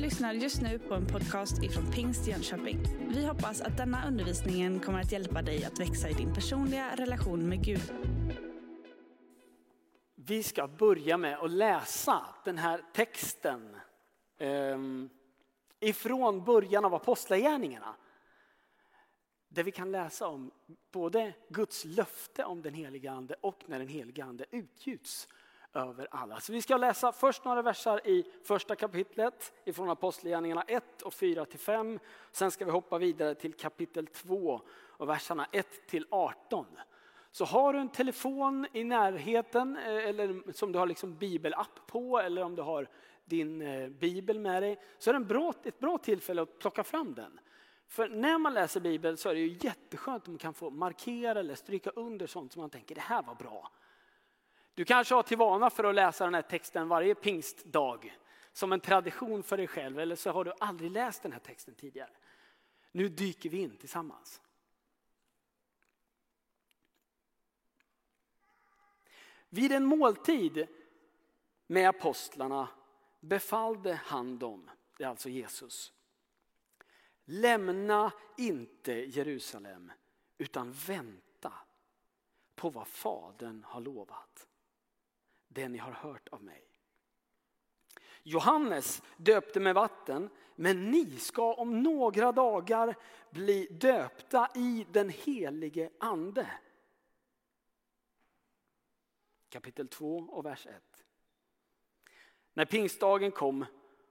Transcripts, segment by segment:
lyssnar just nu på en podcast ifrån Pingst Jönköping. Vi hoppas att denna undervisning kommer att hjälpa dig att växa i din personliga relation med Gud. Vi ska börja med att läsa den här texten ehm, ifrån början av Apostlagärningarna. Där vi kan läsa om både Guds löfte om den heliga ande och när den heliga ande utgjuts över alla. Så vi ska läsa först några versar i första kapitlet ifrån Apostlagärningarna 1 och 4 till 5. Sen ska vi hoppa vidare till kapitel 2 och verserna 1 till 18. Så har du en telefon i närheten eh, eller som du har liksom bibelapp på eller om du har din eh, bibel med dig så är det en bra, ett bra tillfälle att plocka fram den. För när man läser bibeln så är det ju jätteskönt om man kan få markera eller stryka under sånt som man tänker det här var bra. Du kanske har till vana för att läsa den här texten varje pingstdag som en tradition för dig själv eller så har du aldrig läst den här texten tidigare. Nu dyker vi in tillsammans. Vid en måltid med apostlarna befallde han dem, det är alltså Jesus. Lämna inte Jerusalem utan vänta på vad Fadern har lovat det ni har hört av mig. Johannes döpte med vatten, men ni ska om några dagar bli döpta i den helige ande. Kapitel 2 och vers 1. När pingstdagen kom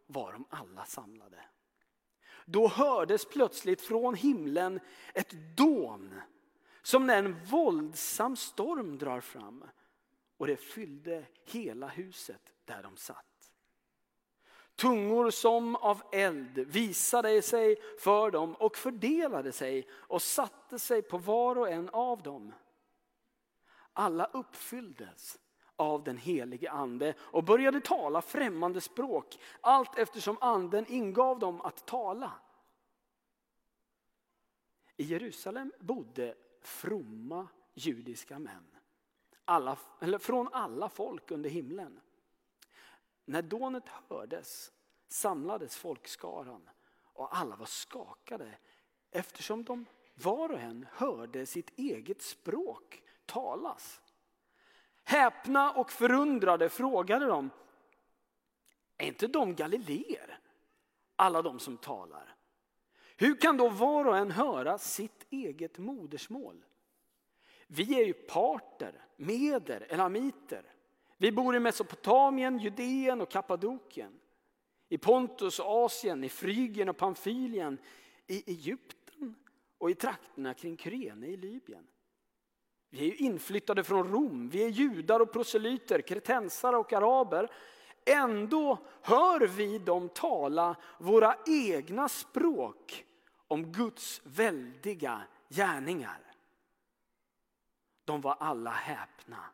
var de alla samlade. Då hördes plötsligt från himlen ett dån som när en våldsam storm drar fram och det fyllde hela huset där de satt. Tungor som av eld visade sig för dem och fördelade sig och satte sig på var och en av dem. Alla uppfylldes av den helige ande och började tala främmande språk allt eftersom anden ingav dem att tala. I Jerusalem bodde fromma judiska män alla, eller från alla folk under himlen. När dånet hördes samlades folkskaran och alla var skakade eftersom de var och en hörde sitt eget språk talas. Häpna och förundrade frågade de, är inte de galileer, alla de som talar? Hur kan då var och en höra sitt eget modersmål? Vi är ju parter, meder, elamiter. Vi bor i Mesopotamien, Judeen och Kappadokien. I Pontus och Asien, i Frygien och Pamfylien, i Egypten och i trakterna kring Kyrene i Libyen. Vi är ju inflyttade från Rom, vi är judar och proselyter, kretensare och araber. Ändå hör vi dem tala våra egna språk om Guds väldiga gärningar. De var alla häpna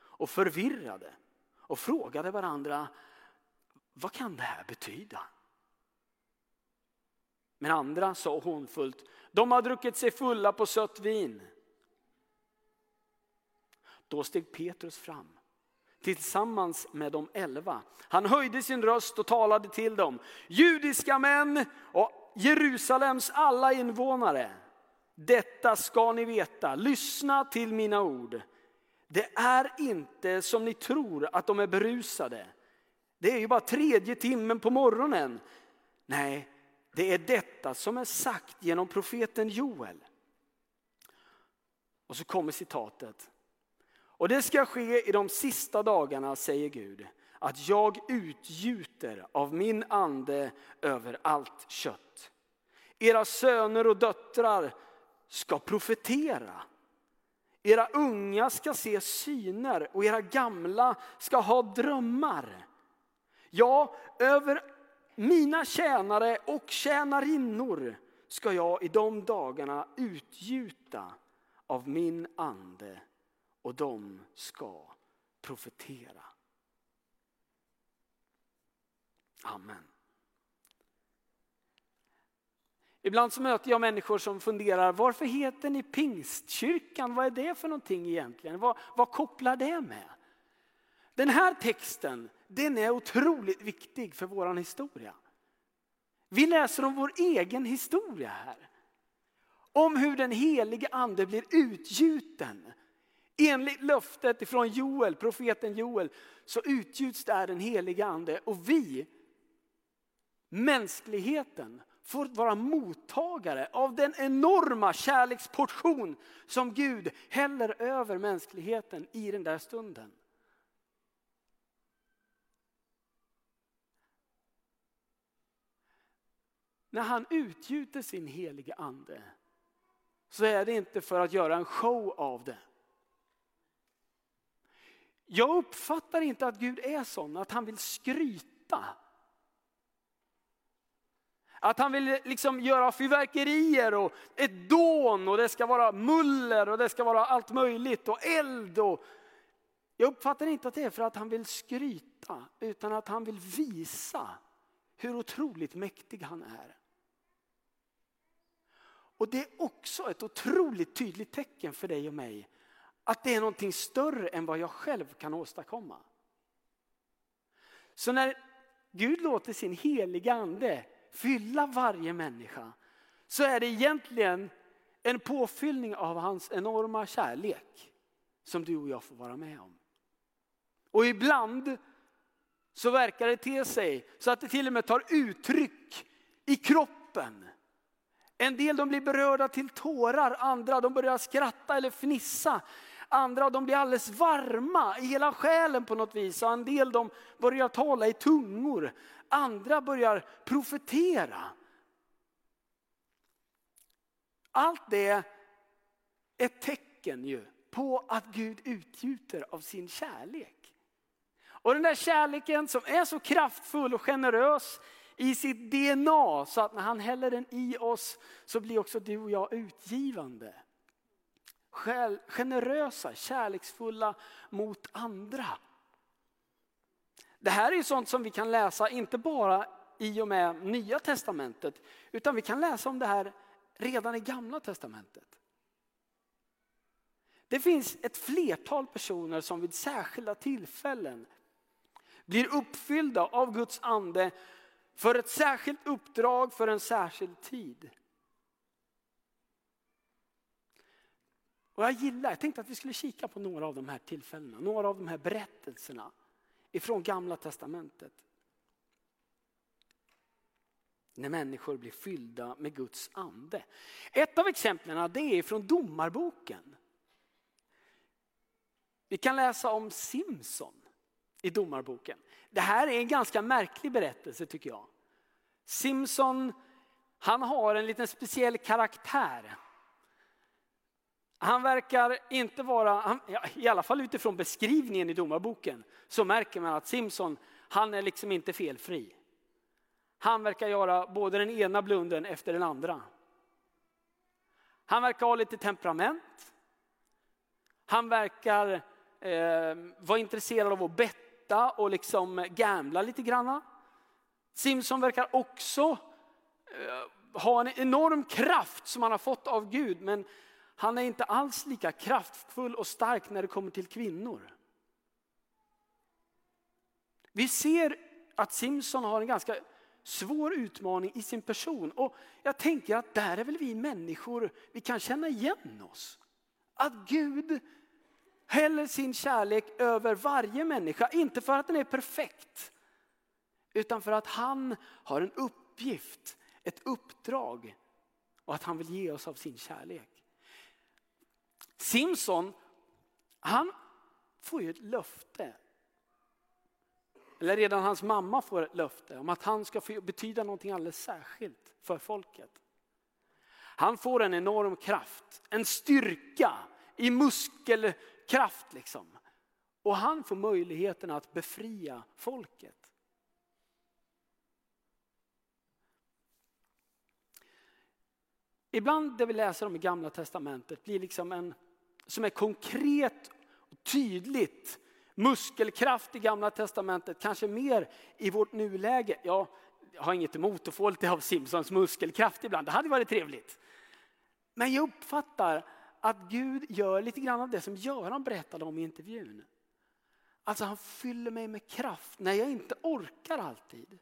och förvirrade och frågade varandra, vad kan det här betyda? Men andra sa hånfullt, de har druckit sig fulla på sött vin. Då steg Petrus fram tillsammans med de elva. Han höjde sin röst och talade till dem. Judiska män och Jerusalems alla invånare. Detta ska ni veta, lyssna till mina ord. Det är inte som ni tror att de är berusade. Det är ju bara tredje timmen på morgonen. Nej, det är detta som är sagt genom profeten Joel. Och så kommer citatet. Och det ska ske i de sista dagarna, säger Gud, att jag utgjuter av min ande över allt kött. Era söner och döttrar ska profetera. Era unga ska se syner och era gamla ska ha drömmar. Ja, över mina tjänare och tjänarinnor ska jag i de dagarna utgjuta av min ande och de ska profetera. Amen. Ibland så möter jag människor som funderar, varför heter ni Pingstkyrkan? Vad är det för någonting egentligen? Vad, vad kopplar det med? Den här texten, den är otroligt viktig för vår historia. Vi läser om vår egen historia här. Om hur den helige ande blir utgjuten. Enligt löftet från Joel, profeten Joel, så utgjuts där den helige ande och vi, mänskligheten, får vara mottagare av den enorma kärleksportion som Gud häller över mänskligheten i den där stunden. När han utgjuter sin helige ande så är det inte för att göra en show av det. Jag uppfattar inte att Gud är sån, att han vill skryta. Att han vill liksom göra fyrverkerier och ett dån och det ska vara muller och det ska vara allt möjligt och eld. Och... Jag uppfattar inte att det är för att han vill skryta utan att han vill visa hur otroligt mäktig han är. Och det är också ett otroligt tydligt tecken för dig och mig att det är någonting större än vad jag själv kan åstadkomma. Så när Gud låter sin heliga ande fylla varje människa så är det egentligen en påfyllning av hans enorma kärlek som du och jag får vara med om. Och ibland så verkar det till sig så att det till och med tar uttryck i kroppen. En del de blir berörda till tårar, andra de börjar skratta eller fnissa. Andra de blir alldeles varma i hela själen på något vis. Och en del de börjar tala i tungor. Andra börjar profetera. Allt det är ett tecken ju på att Gud utgjuter av sin kärlek. Och den där kärleken som är så kraftfull och generös i sitt DNA så att när han häller den i oss så blir också du och jag utgivande. Generösa, kärleksfulla mot andra. Det här är sånt som vi kan läsa inte bara i och med nya testamentet utan vi kan läsa om det här redan i gamla testamentet. Det finns ett flertal personer som vid särskilda tillfällen blir uppfyllda av Guds ande för ett särskilt uppdrag för en särskild tid. Och jag gillar, jag tänkte att vi skulle kika på några av de här tillfällena, några av de här berättelserna ifrån gamla testamentet. När människor blir fyllda med Guds ande. Ett av exemplen det är från domarboken. Vi kan läsa om Simson i domarboken. Det här är en ganska märklig berättelse tycker jag. Simson, han har en liten speciell karaktär. Han verkar inte vara, han, i alla fall utifrån beskrivningen i domarboken, så märker man att Simson, han är liksom inte felfri. Han verkar göra både den ena blunden efter den andra. Han verkar ha lite temperament. Han verkar eh, vara intresserad av att betta och liksom gambla lite granna. Simson verkar också eh, ha en enorm kraft som han har fått av Gud men han är inte alls lika kraftfull och stark när det kommer till kvinnor. Vi ser att Simson har en ganska svår utmaning i sin person. Och jag tänker att där är väl vi människor, vi kan känna igen oss. Att Gud häller sin kärlek över varje människa, inte för att den är perfekt. Utan för att han har en uppgift, ett uppdrag och att han vill ge oss av sin kärlek. Simson, han får ju ett löfte. Eller redan hans mamma får ett löfte om att han ska få betyda någonting alldeles särskilt för folket. Han får en enorm kraft, en styrka i muskelkraft liksom. Och han får möjligheten att befria folket. Ibland det vi läser om i gamla testamentet blir liksom en, som är konkret och tydligt. Muskelkraft i gamla testamentet, kanske mer i vårt nuläge. Ja, jag har inget emot att få lite av Simpsons muskelkraft ibland, det hade varit trevligt. Men jag uppfattar att Gud gör lite grann av det som Göran berättade om i intervjun. Alltså han fyller mig med kraft när jag inte orkar alltid.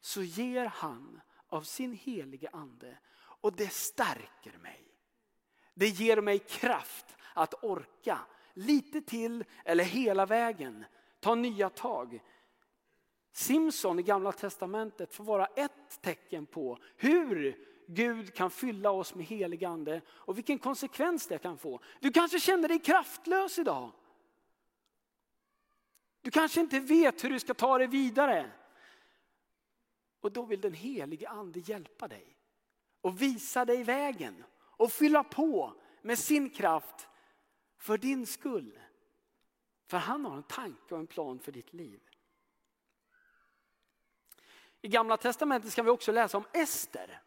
Så ger han av sin helige ande och det stärker mig. Det ger mig kraft att orka lite till eller hela vägen ta nya tag. Simson i gamla testamentet får vara ett tecken på hur Gud kan fylla oss med helig ande och vilken konsekvens det kan få. Du kanske känner dig kraftlös idag. Du kanske inte vet hur du ska ta dig vidare. Och då vill den helige ande hjälpa dig och visa dig vägen och fylla på med sin kraft för din skull. För han har en tanke och en plan för ditt liv. I gamla testamentet kan vi också läsa om Ester.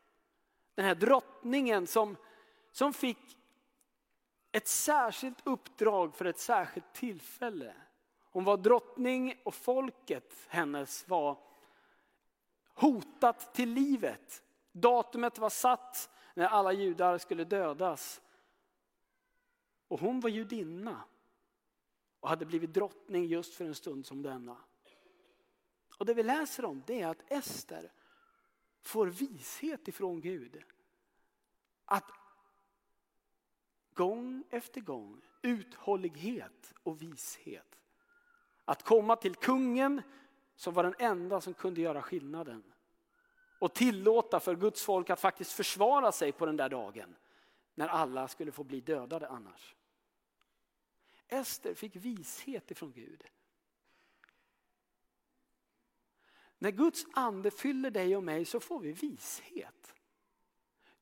Den här drottningen som, som fick ett särskilt uppdrag för ett särskilt tillfälle. Hon var drottning och folket hennes var hotat till livet. Datumet var satt när alla judar skulle dödas. Och hon var judinna och hade blivit drottning just för en stund som denna. Och det vi läser om det är att Ester får vishet ifrån Gud. Att gång efter gång, uthållighet och vishet. Att komma till kungen som var den enda som kunde göra skillnaden. Och tillåta för Guds folk att faktiskt försvara sig på den där dagen. När alla skulle få bli dödade annars. Ester fick vishet ifrån Gud. När Guds ande fyller dig och mig så får vi vishet.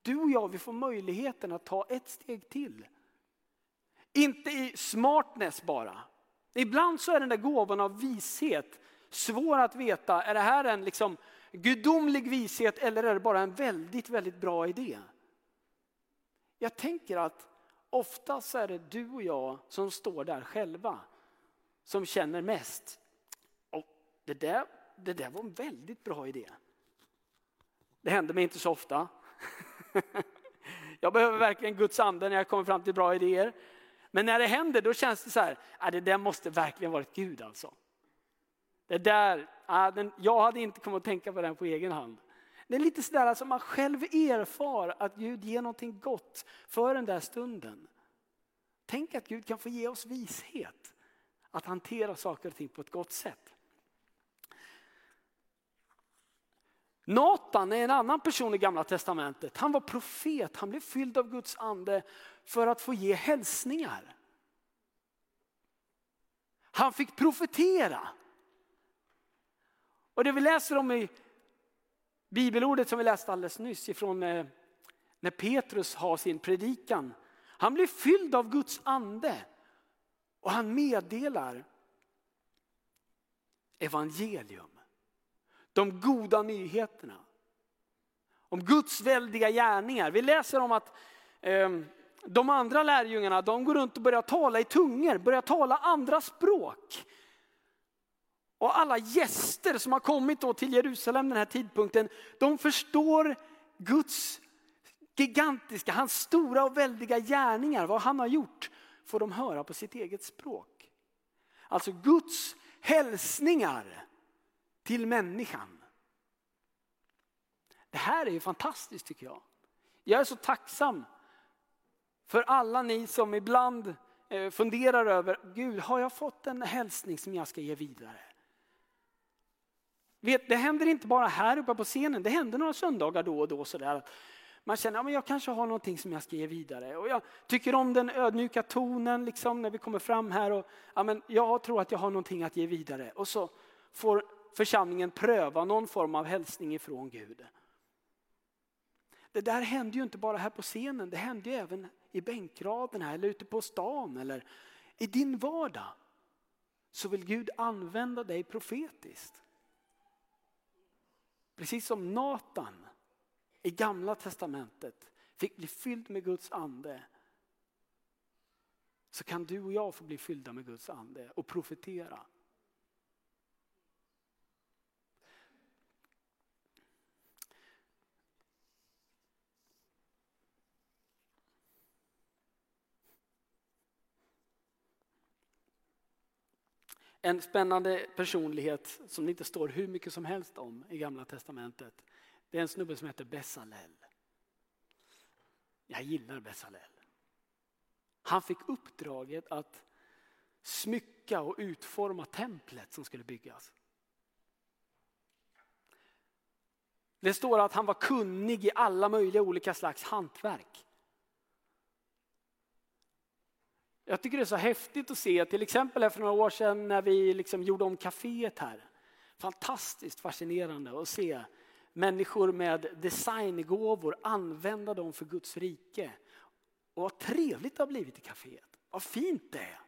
Du och jag vi får möjligheten att ta ett steg till. Inte i smartness bara. Ibland så är den där gåvan av vishet svår att veta. Är det här en liksom gudomlig vishet eller är det bara en väldigt, väldigt bra idé? Jag tänker att oftast är det du och jag som står där själva som känner mest. Och det, där, det där var en väldigt bra idé. Det händer mig inte så ofta. Jag behöver verkligen Guds ande när jag kommer fram till bra idéer. Men när det händer då känns det så här, ah, det där måste verkligen varit Gud alltså. Det där, ah, den, jag hade inte kommit att tänka på den på egen hand. Det är lite sådär som man själv erfar att Gud ger någonting gott för den där stunden. Tänk att Gud kan få ge oss vishet att hantera saker och ting på ett gott sätt. Natan är en annan person i gamla testamentet. Han var profet, han blev fylld av Guds ande för att få ge hälsningar. Han fick profetera. Och det vi läser om i bibelordet som vi läste alldeles nyss ifrån eh, när Petrus har sin predikan. Han blir fylld av Guds ande och han meddelar evangelium. De goda nyheterna. Om Guds väldiga gärningar. Vi läser om att eh, de andra lärjungarna de går runt och börjar tala i tungor, börjar tala andra språk. Och alla gäster som har kommit då till Jerusalem den här tidpunkten, de förstår Guds gigantiska, hans stora och väldiga gärningar, vad han har gjort, får de höra på sitt eget språk. Alltså Guds hälsningar till människan. Det här är ju fantastiskt tycker jag. Jag är så tacksam för alla ni som ibland eh, funderar över, Gud har jag fått en hälsning som jag ska ge vidare? Vet, det händer inte bara här uppe på scenen, det händer några söndagar då och då. Sådär. Man känner att ja, jag kanske har någonting som jag ska ge vidare. Och jag tycker om den ödmjuka tonen liksom, när vi kommer fram här. Och, ja, men jag tror att jag har någonting att ge vidare. Och så får församlingen pröva någon form av hälsning ifrån Gud. Det där händer ju inte bara här på scenen, det händer ju även i bänkraderna eller ute på stan eller i din vardag. Så vill Gud använda dig profetiskt. Precis som Natan i gamla testamentet fick bli fylld med Guds ande. Så kan du och jag få bli fyllda med Guds ande och profetera. En spännande personlighet som det inte står hur mycket som helst om i gamla testamentet. Det är en snubbe som heter Bessalel. Jag gillar Bessalel. Han fick uppdraget att smycka och utforma templet som skulle byggas. Det står att han var kunnig i alla möjliga olika slags hantverk. Jag tycker det är så häftigt att se, till exempel för några år sedan när vi liksom gjorde om kaféet här. Fantastiskt fascinerande att se människor med designgåvor använda dem för Guds rike. Och vad trevligt det har blivit i kaféet. Vad fint det är.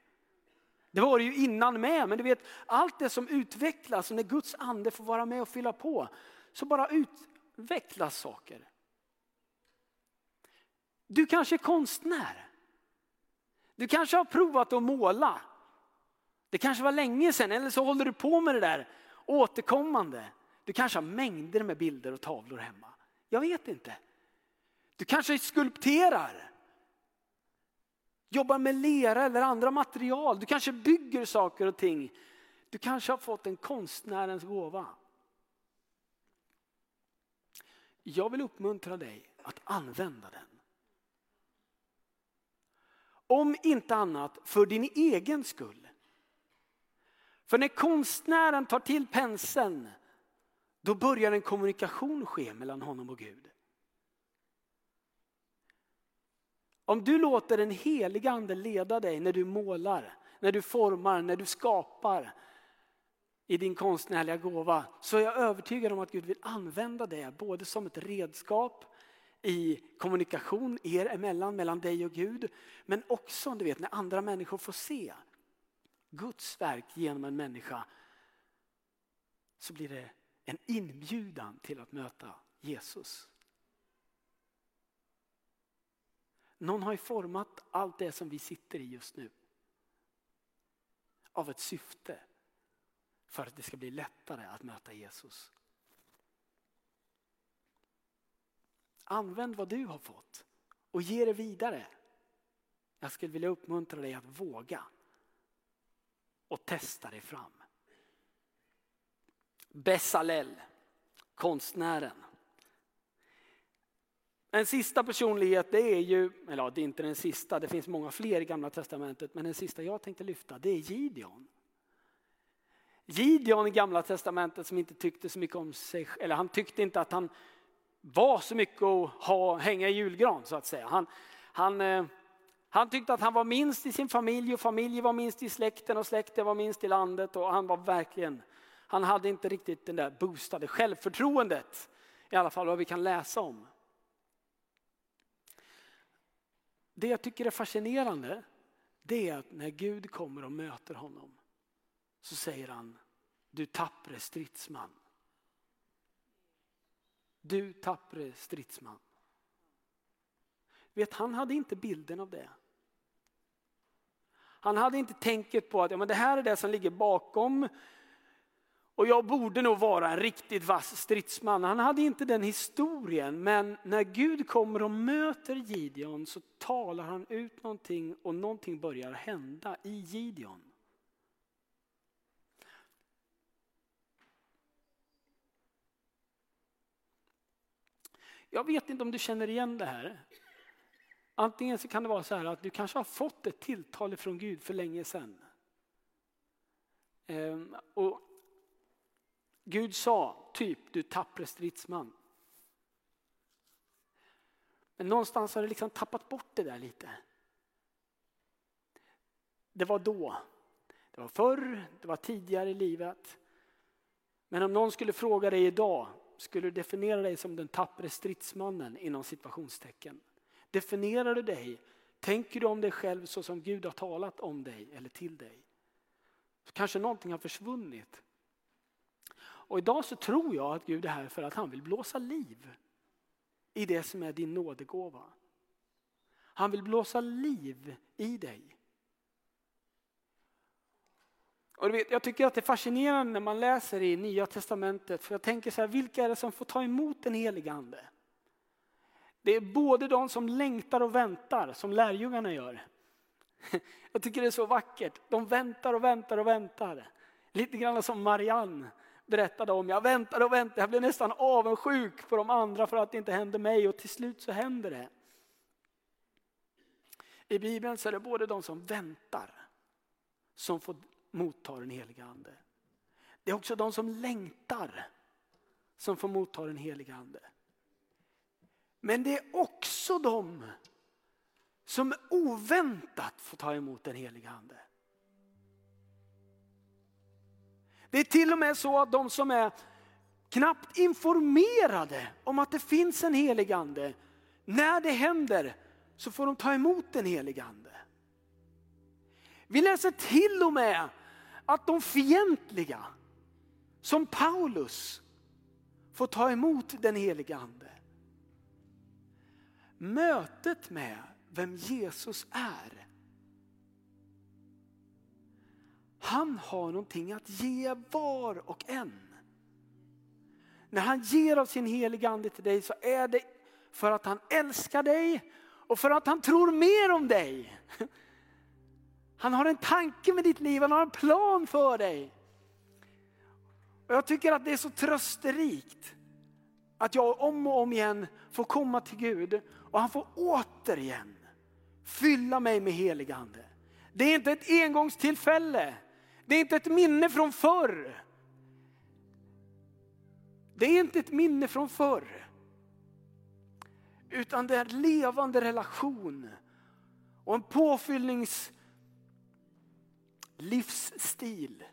Det var det ju innan med, men du vet allt det som utvecklas och när Guds ande får vara med och fylla på så bara utvecklas saker. Du kanske är konstnär. Du kanske har provat att måla. Det kanske var länge sedan eller så håller du på med det där återkommande. Du kanske har mängder med bilder och tavlor hemma. Jag vet inte. Du kanske skulpterar. Jobbar med lera eller andra material. Du kanske bygger saker och ting. Du kanske har fått en konstnärens gåva. Jag vill uppmuntra dig att använda den. Om inte annat för din egen skull. För när konstnären tar till penseln då börjar en kommunikation ske mellan honom och Gud. Om du låter den heliga ande leda dig när du målar, när du formar, när du skapar i din konstnärliga gåva så är jag övertygad om att Gud vill använda det både som ett redskap i kommunikation er emellan, mellan dig och Gud. Men också du vet, när andra människor får se Guds verk genom en människa så blir det en inbjudan till att möta Jesus. Någon har ju format allt det som vi sitter i just nu. Av ett syfte. För att det ska bli lättare att möta Jesus. Använd vad du har fått och ge det vidare. Jag skulle vilja uppmuntra dig att våga och testa dig fram. Bessalel, konstnären. En sista personlighet, det är ju, eller ja, det är inte den sista, det finns många fler i gamla testamentet, men den sista jag tänkte lyfta det är Gideon. Gideon i gamla testamentet som inte tyckte så mycket om sig, eller han tyckte inte att han var så mycket att ha, hänga i julgran så att säga. Han, han, eh, han tyckte att han var minst i sin familj och familjen var minst i släkten och släkten var minst i landet och han var verkligen han hade inte riktigt det där boostade självförtroendet. I alla fall vad vi kan läsa om. Det jag tycker är fascinerande det är att när Gud kommer och möter honom så säger han du tappre stridsman. Du tappre stridsman. Vet, han hade inte bilden av det. Han hade inte tänket på att ja, men det här är det som ligger bakom och jag borde nog vara en riktigt vass stridsman. Han hade inte den historien, men när Gud kommer och möter Gideon så talar han ut någonting och någonting börjar hända i Gideon. Jag vet inte om du känner igen det här. Antingen så kan det vara så här att du kanske har fått ett tilltal från Gud för länge sedan. Ehm, och Gud sa typ du tappre stridsman. Men någonstans har du liksom tappat bort det där lite. Det var då. Det var förr, det var tidigare i livet. Men om någon skulle fråga dig idag, skulle du definiera dig som den tappre stridsmannen inom situationstecken? Definierar du dig, tänker du om dig själv så som Gud har talat om dig eller till dig? kanske någonting har försvunnit. Och idag så tror jag att Gud är här för att han vill blåsa liv i det som är din nådegåva. Han vill blåsa liv i dig. Och vet, jag tycker att det är fascinerande när man läser i Nya Testamentet. För jag tänker så här, vilka är det som får ta emot den helige Ande? Det är både de som längtar och väntar, som lärjungarna gör. Jag tycker det är så vackert. De väntar och väntar och väntar. Lite grann som Marianne berättade om. Jag väntade och väntade, jag blev nästan avundsjuk på de andra för att det inte hände mig och till slut så händer det. I Bibeln så är det både de som väntar som får mottar den heliga ande. Det är också de som längtar som får motta den heliga ande. Men det är också de som oväntat får ta emot den heliga ande. Det är till och med så att de som är knappt informerade om att det finns en helig ande, när det händer så får de ta emot den heliga ande. Vi läser till och med att de fientliga, som Paulus, får ta emot den heliga ande. Mötet med vem Jesus är. Han har någonting att ge var och en. När han ger av sin heliga ande till dig så är det för att han älskar dig och för att han tror mer om dig. Han har en tanke med ditt liv, han har en plan för dig. Och jag tycker att det är så trösterikt att jag om och om igen får komma till Gud och han får återigen fylla mig med helig ande. Det är inte ett engångstillfälle. Det är inte ett minne från förr. Det är inte ett minne från förr. Utan det är en levande relation och en påfyllnings livsstil.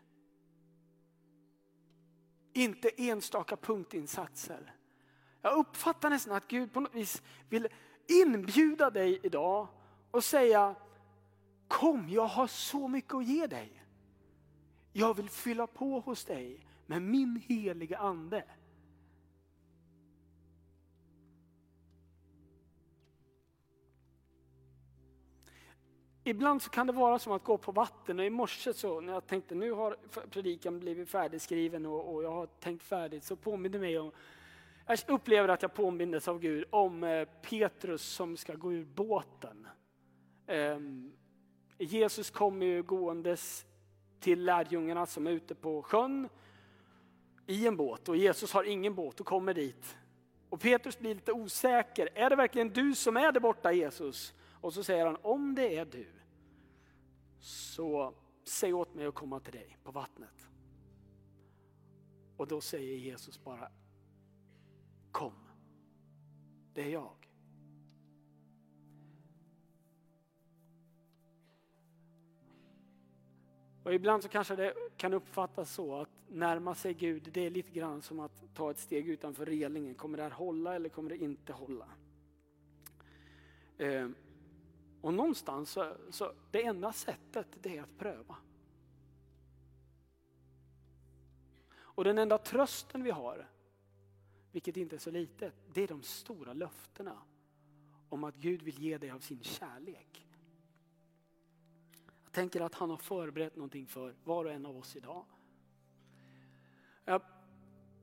Inte enstaka punktinsatser. Jag uppfattar nästan att Gud på något vis vill inbjuda dig idag och säga Kom, jag har så mycket att ge dig. Jag vill fylla på hos dig med min heliga ande. Ibland så kan det vara som att gå på vatten och i morse så när jag tänkte nu har predikan blivit färdigskriven och, och jag har tänkt färdigt så påminner mig om jag upplever att jag påminnes av Gud om eh, Petrus som ska gå ur båten. Ehm, Jesus kommer ju gåendes till lärjungarna som är ute på sjön i en båt och Jesus har ingen båt och kommer dit. Och Petrus blir lite osäker. Är det verkligen du som är där borta Jesus? Och så säger han, om det är du, så säg åt mig att komma till dig på vattnet. Och då säger Jesus bara, kom, det är jag. Och ibland så kanske det kan uppfattas så att närma sig Gud, det är lite grann som att ta ett steg utanför relingen. Kommer det här hålla eller kommer det inte hålla? Eh, och någonstans så, så det enda sättet det är att pröva. Och den enda trösten vi har, vilket inte är så litet, det är de stora löftena om att Gud vill ge dig av sin kärlek. Jag tänker att han har förberett någonting för var och en av oss idag. Jag,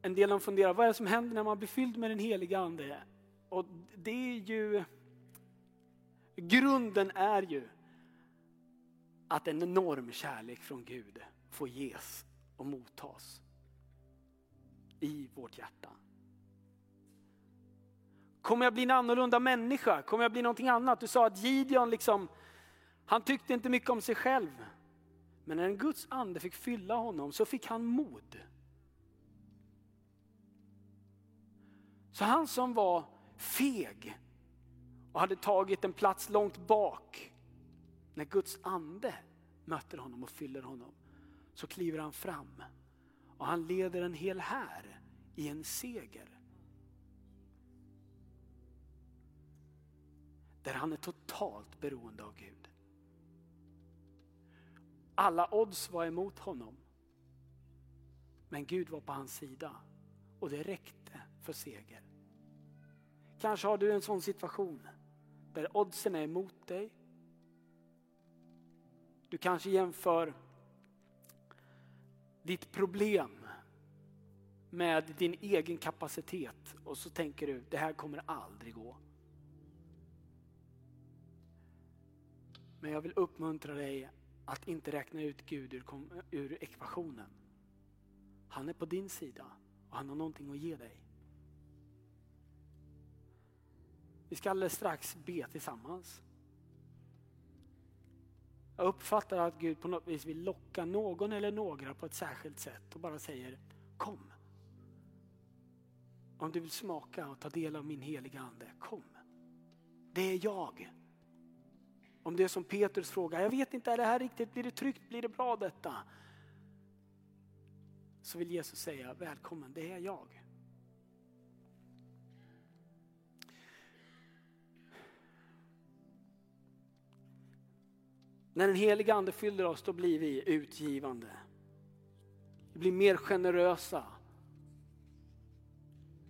en del av funderar, vad är det som händer när man blir fylld med den heliga Ande? Och det är ju Grunden är ju att en enorm kärlek från Gud får ges och mottas i vårt hjärta. Kommer jag bli en annorlunda människa? Kommer jag bli någonting annat? Du sa att Gideon liksom, han tyckte inte mycket om sig själv. Men när en Guds ande fick fylla honom så fick han mod. Så han som var feg, och hade tagit en plats långt bak. När Guds ande möter honom och fyller honom så kliver han fram och han leder en hel här i en seger. Där han är totalt beroende av Gud. Alla odds var emot honom. Men Gud var på hans sida och det räckte för seger. Kanske har du en sån situation där oddsen är emot dig. Du kanske jämför ditt problem med din egen kapacitet och så tänker du, det här kommer aldrig gå. Men jag vill uppmuntra dig att inte räkna ut Gud ur, ur ekvationen. Han är på din sida och han har någonting att ge dig. Vi ska alldeles strax be tillsammans. Jag uppfattar att Gud på något vis vill locka någon eller några på ett särskilt sätt och bara säger kom. Om du vill smaka och ta del av min heliga ande, kom. Det är jag. Om det är som Petrus fråga, jag vet inte, är det här riktigt, blir det tryggt, blir det bra detta? Så vill Jesus säga, välkommen, det är jag. När den helige ande fyller oss då blir vi utgivande. Vi blir mer generösa.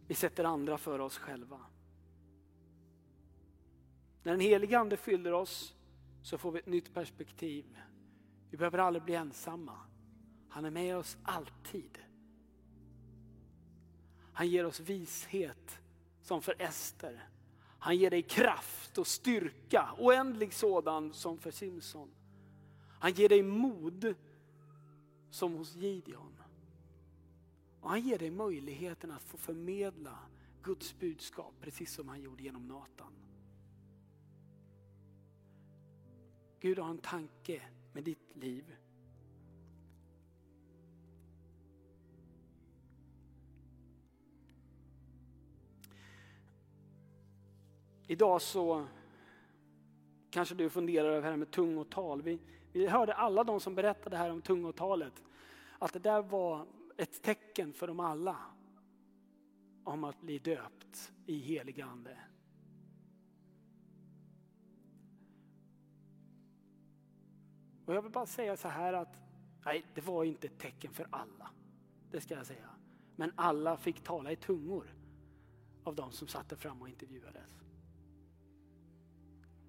Vi sätter andra för oss själva. När den helige ande fyller oss så får vi ett nytt perspektiv. Vi behöver aldrig bli ensamma. Han är med oss alltid. Han ger oss vishet som för Ester. Han ger dig kraft och styrka, oändlig sådan som för Simson. Han ger dig mod som hos Gideon. Och han ger dig möjligheten att få förmedla Guds budskap precis som han gjorde genom Natan. Gud har en tanke med ditt liv. Idag så kanske du funderar över det här med tungotal. Vi, vi hörde alla de som berättade här om tungotalet, att det där var ett tecken för dem alla om att bli döpt i helig ande. Och jag vill bara säga så här att nej, det var inte ett tecken för alla. Det ska jag säga. Men alla fick tala i tungor av de som satt där fram och intervjuades.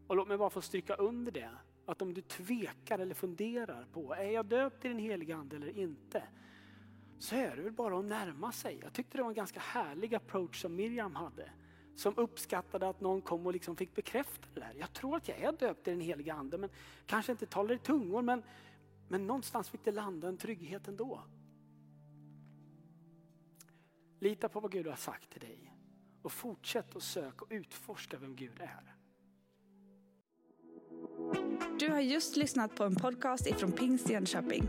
Och låt mig bara få stryka under det. Att om du tvekar eller funderar på, är jag döpt i den heliga ande eller inte? Så är det väl bara att närma sig. Jag tyckte det var en ganska härlig approach som Miriam hade. Som uppskattade att någon kom och liksom fick bekräfta det där. Jag tror att jag är döpt i den heliga ande, men kanske inte talar i tungor, men, men någonstans fick det landa en trygghet ändå. Lita på vad Gud har sagt till dig och fortsätt att söka och utforska vem Gud är. Du har just lyssnat på en podcast ifrån Pingst Jönköping.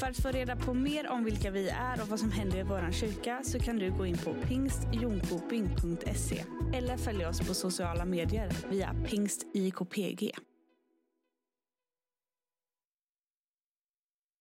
För att få reda på mer om vilka vi är och vad som händer i vår kyrka så kan du gå in på pingstjonkoping.se eller följa oss på sociala medier via pingstjkpg.